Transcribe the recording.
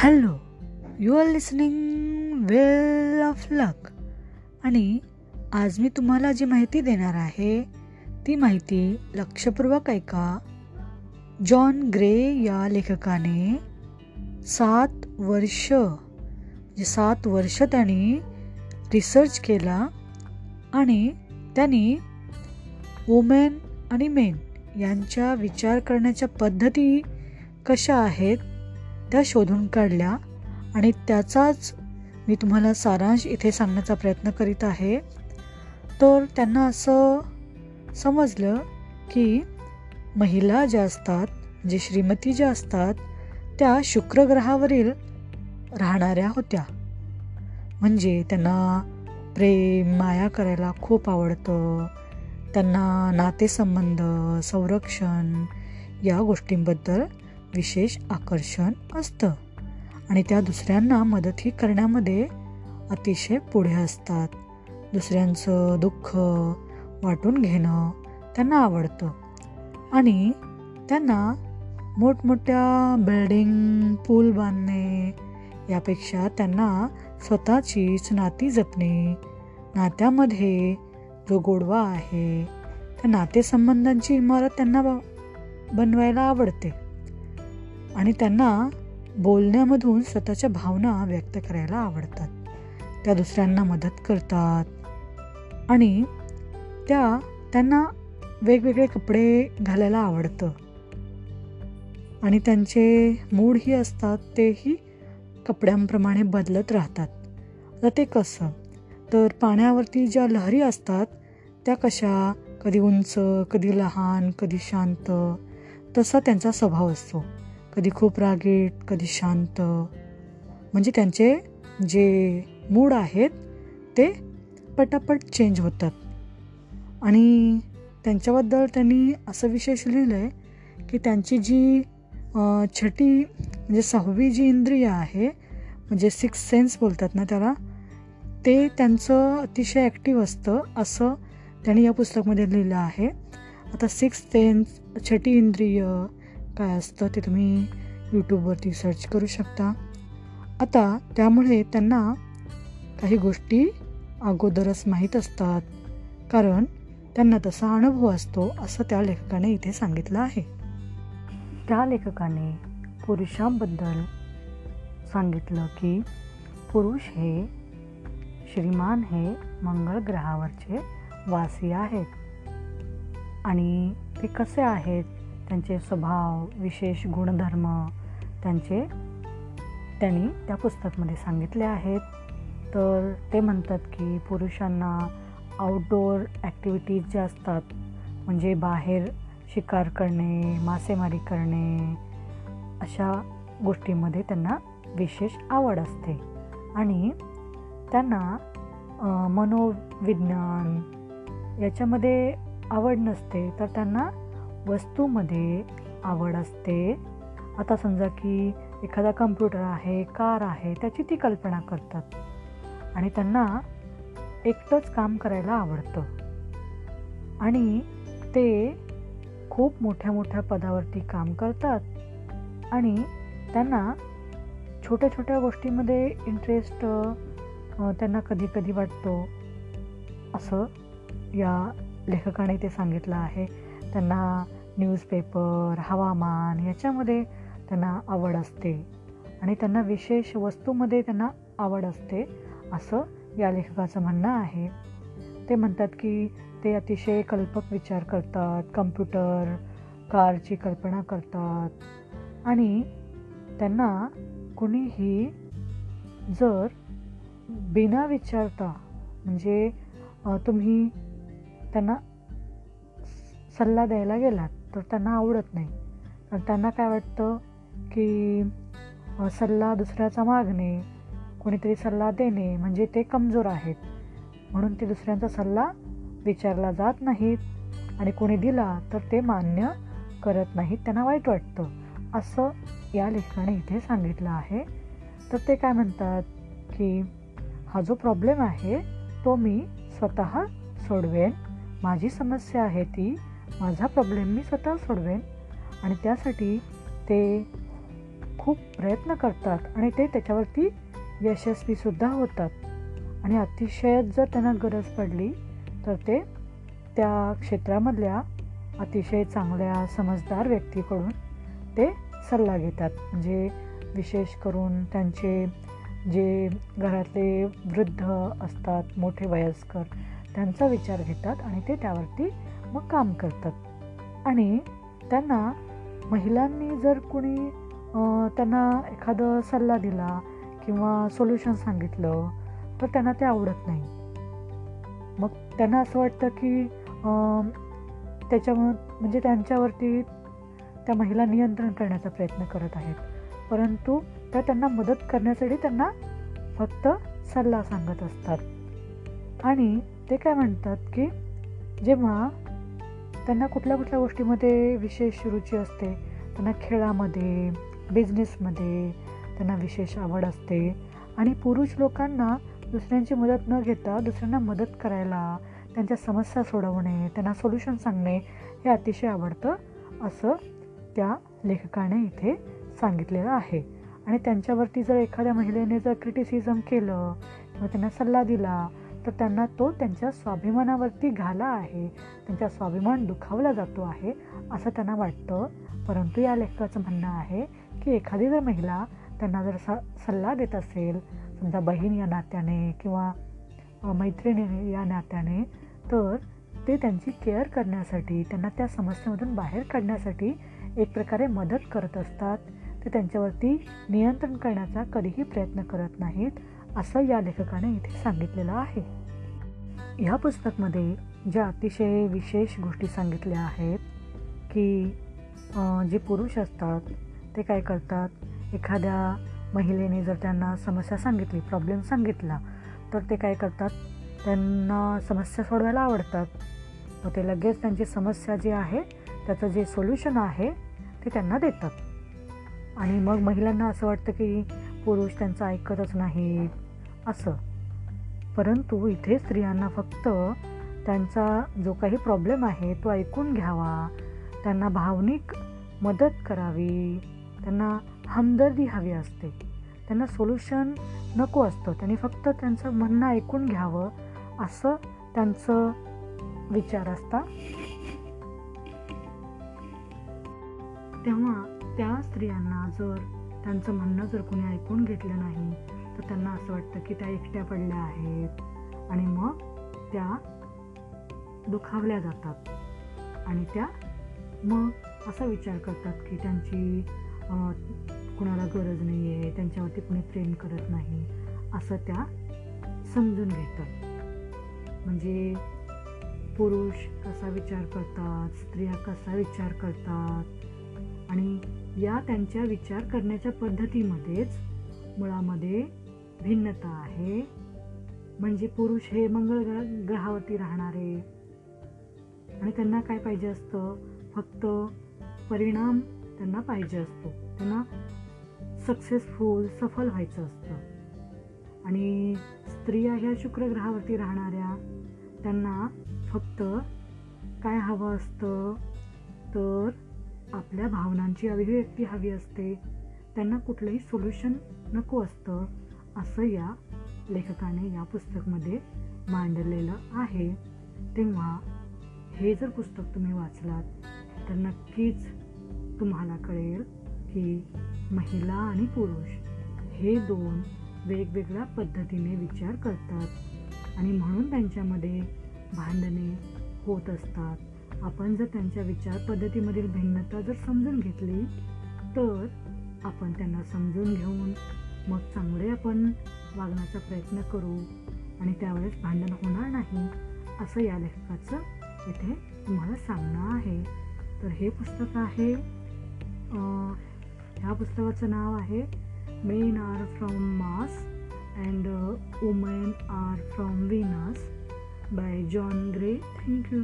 Hello you are listening well of luck आणि आज मी तुम्हाला जी माहिती देणार आहे ती माहिती लक्षपूर्वक ऐका. जॉन ग्रे या लेखकाने सात वर्ष म्हणजे सात वर्ष त्यांनी रिसर्च केला आणि त्यांनी वुमेन आणि मेन यांच्या विचार करण्याच्या पद्धती कशा आहेत त्या शोधून काढल्या आणि त्याचाच मी तुम्हाला सारांश इथे सांगण्याचा प्रयत्न करीत आहे. तर त्यांना असं समजलं की महिला ज्या असतात जे श्रीमती ज्या असतात त्या शुक्रग्रहावरील राहणाऱ्या होत्या. म्हणजे त्यांना प्रेम माया करायला खूप आवडतं. त्यांना नातेसंबंध संरक्षण या गोष्टींबद्दल विशेष आकर्षण असतं. आणि त्या दुसऱ्यांना मदतही करण्यामध्ये अतिशय पुढे असतात. दुसऱ्यांचं दुःख वाटून घेणं त्यांना आवडतं. आणि त्यांना मोठमोठ्या बिल्डिंग पूल बांधणे यापेक्षा त्यांना स्वतःचीच नाती जपणे नात्यामध्ये जो गोडवा आहे त्या नातेसंबंधांची इमारत त्यांना बनवायला आवडते. आणि त्यांना बोलण्यामधून स्वतःच्या भावना व्यक्त करायला आवडतात. त्या दुसऱ्यांना मदत करतात. आणि त्या त्यांना वेगवेगळे कपडे घालायला आवडतं. आणि त्यांचे मूडही असतात तेही कपड्यांप्रमाणे बदलत राहतात. तर ते कसं? तर पाण्यावरती ज्या लहरी असतात त्या कशा? कधी उंच कधी लहान कधी शांत. तसा त्यांचा स्वभाव असतो. कधी खूप रागीट कधी शांत. म्हणजे त्यांचे जे मूड आहेत ते पटापट चेंज होतात. आणि त्यांच्याबद्दल त्यांनी असं विशेष लिहिलं आहे की त्यांची जी छटी म्हणजे सहावी जी इंद्रिय आहे म्हणजे सिक्स सेन्स बोलतात ना त्याला ते त्यांचं अतिशय ॲक्टिव्ह असतं असं त्यांनी या पुस्तकामध्ये लिहिलं आहे. आता सिक्स सेन्स छटी इंद्रिय काय असतं ते तुम्ही यूट्यूबवरती सर्च करू शकता. आता त्यामुळे त्यांना काही गोष्टी अगोदरच माहीत असतात. कारण त्यांना तसा अनुभव असतो असं त्या लेखकाने इथे सांगितलं आहे. त्या लेखकाने पुरुषांबद्दल सांगितलं की पुरुष हे श्रीमान हे मंगळ ग्रहावरचे वासी आहेत. आणि ते कसे आहेत? त्यांचे स्वभाव विशेष गुणधर्म त्यांचे त्यांनी त्या पुस्तकमध्ये सांगितले आहेत. तर ते म्हणतात की पुरुषांना आउटडोअर ॲक्टिव्हिटीज ज्या असतात म्हणजे बाहेर शिकार करणे मासेमारी करणे अशा गोष्टींमध्ये त्यांना विशेष आवड असते. आणि त्यांना मनोविज्ञान याच्यामध्ये आवड नसते तर त्यांना वस्तूमध्ये आवड असते. आता समजा की एखादा कम्प्युटर आहे कार आहे त्याची ती कल्पना करतात. आणि त्यांना एकटंच काम करायला आवडतं. आणि ते खूप मोठ्या मोठ्या पदावरती काम करतात. आणि त्यांना छोट्या छोट्या गोष्टीमध्ये इंटरेस्ट त्यांना कधी कधी वाटतो. असं या लेखकाने ते सांगितलं आहे. त्यांना न्यूजपेपर हवामान याच्यामध्ये त्यांना आवड असते. आणि त्यांना विशेष वस्तूमध्ये त्यांना आवड असते असं या लेखकाचं म्हणणं आहे. ते म्हणतात की ते अतिशय कल्पक विचार करतात कम्प्युटर कारची कल्पना करतात. आणि त्यांना कुणीही जर बिना विचारता म्हणजे तुम्ही त्यांना सल्ला द्यायला गेलात तर त्यांना आवडत नाही. कारण त्यांना काय वाटतं की सल्ला दुसऱ्याचा मागणे कोणीतरी सल्ला देणे म्हणजे ते कमजोर आहेत. म्हणून ते दुसऱ्यांचा सल्ला विचारला जात नाहीत. आणि कोणी दिला तर ते मान्य करत नाहीत. त्यांना वाईट वाटतं. असं या लेखकाने इथे सांगितलं आहे. तर ते काय म्हणतात की हा जो प्रॉब्लेम आहे तो मी स्वतः सोडवेन. माझी समस्या आहे ती माझा प्रॉब्लेम मी स्वतः सोडवेन. आणि त्यासाठी ते खूप प्रयत्न करतात आणि ते त्याच्यावरती यशस्वीसुद्धा होतात. आणि अतिशयच जर त्यांना गरज पडली तर ते त्या क्षेत्रामधल्या अतिशय चांगल्या समजदार व्यक्तीकडून ते सल्ला घेतात. म्हणजे विशेष करून त्यांचे जे घरातले वृद्ध असतात मोठे वयस्कर त्यांचा विचार घेतात आणि ते त्यावरती मग काम करतात. आणि त्यांना महिलांनी जर कुणी त्यांना एखादं सल्ला दिला किंवा सोल्युशन सांगितलं तर त्यांना ते आवडत नाही. मग त्यांना असं वाटतं की त्याच्याम म्हणजे त्यांच्यावरती त्या महिला नियंत्रण करण्याचा प्रयत्न करत आहेत. परंतु त्या त्यांना मदत करण्यासाठी त्यांना फक्त सल्ला सांगत असतात. आणि ते काय म्हणतात की जेव्हा त्यांना कुठल्या कुठल्या गोष्टीमध्ये विशेष रुची असते? त्यांना खेळामध्ये बिझनेसमध्ये त्यांना विशेष आवड असते. आणि पुरुष लोकांना दुसऱ्यांची मदत न घेता दुसऱ्यांना मदत करायला त्यांच्या समस्या सोडवणे त्यांना सोल्युशन सांगणे हे अतिशय आवडतं असं त्या लेखकाने इथे सांगितलेलं आहे. आणि त्यांच्यावरती जर एखाद्या महिलेने जर क्रिटिसिझम केलं किंवा त्यांना सल्ला दिला तर त्यांना तो त्यांच्या स्वाभिमानावरती घाला आहे. त्यांचा स्वाभिमान दुखावला जातो आहे असं त्यांना वाटतं. परंतु या लेखकाचं म्हणणं आहे की एखादी जर महिला त्यांना जर स सल्ला देत असेल समजा बहीण या नात्याने किंवा मैत्रिणी या नात्याने तर ते त्यांची केअर करण्यासाठी त्यांना त्या समस्येमधून बाहेर काढण्यासाठी एक प्रकारे मदत करत असतात. ते त्यांच्यावरती नियंत्रण करण्याचा कधीही प्रयत्न करत नाहीत. असं या लेखकाने इथे सांगितलेलं आहे. ह्या पुस्तकमध्ये ज्या अतिशय विशेष गोष्टी सांगितल्या आहेत की जे पुरुष असतात ते काय करतात? एखाद्या महिलेने जर त्यांना समस्या सांगितली प्रॉब्लेम सांगितला तर ते काय करतात? त्यांना समस्या सोडवायला आवडतात. मग ते लगेच त्यांची समस्या जी आहे त्याचं जे सोल्युशन आहे ते त्यांना देतात. आणि मग महिलांना असं वाटतं की पुरुष त्यांचं ऐकतच नाही असं. परंतु इथे स्त्रियांना फक्त त्यांचा जो काही प्रॉब्लेम आहे तो ऐकून घ्यावा. त्यांना भावनिक मदत करावी. त्यांना हमदर्दी हवी असते. त्यांना सोल्युशन नको असतं. त्यांनी फक्त त्यांचं म्हणणं ऐकून घ्यावं असं त्यांचं विचार असता. तेव्हा त्या स्त्रियांना जर त्यांचं म्हणणं जर कोणी ऐकून घेतलं नाही तर त्यांना असं वाटतं की त्या एकट्या पडल्या आहेत. आणि मग त्या दुखावल्या जातात. आणि त्या मग असा विचार करतात की त्यांची कुणाला गरज नाही आहे त्यांच्यावरती कुणी प्रेम करत नाही असं त्या समजून घेतात. म्हणजे पुरुष कसा विचार करतात स्त्रिया कसा विचार करतात? आणि या त्यांच्या विचार करण्याच्या पद्धतीमध्येच मुळामध्ये भिन्नता आहे. म्हणजे पुरुष हे मंगळ ग्रहावरती राहणारे. आणि त्यांना काय पाहिजे असतं? फक्त परिणाम त्यांना पाहिजे असतो. त्यांना सक्सेसफुल सफल व्हायचं असतं. आणि स्त्रिया ह्या शुक्र ग्रहावरती राहणाऱ्या त्यांना फक्त काय हवं असतं? तर आपल्या भावनांची अभिव्यक्ती हवी असते. त्यांना कुठलंही सोल्युशन नको असतं. असं या लेखकाने या पुस्तकमध्ये मांडलेलं आहे. तेव्हा हे जर पुस्तक तुम्ही वाचलात तर नक्कीच तुम्हाला कळेल की महिला आणि पुरुष हे दोन वेगवेगळ्या पद्धतीने विचार करतात आणि म्हणून त्यांच्यामध्ये भांडणे होत असतात. आपण जर त्यांच्या विचार पद्धतीमधील भिन्नता जर समजून घेतली तर आपण त्यांना समजून घेऊन मग चांगले आपण वागण्याचा प्रयत्न करू आणि त्यावेळेस भांडण होणार नाही असं या लेखकाचं इथे तुम्हाला सांगणं आहे. तर हे पुस्तक आहे ह्या पुस्तकाचं नाव आहे men are from Mars and women are from Venus by John Gray thank you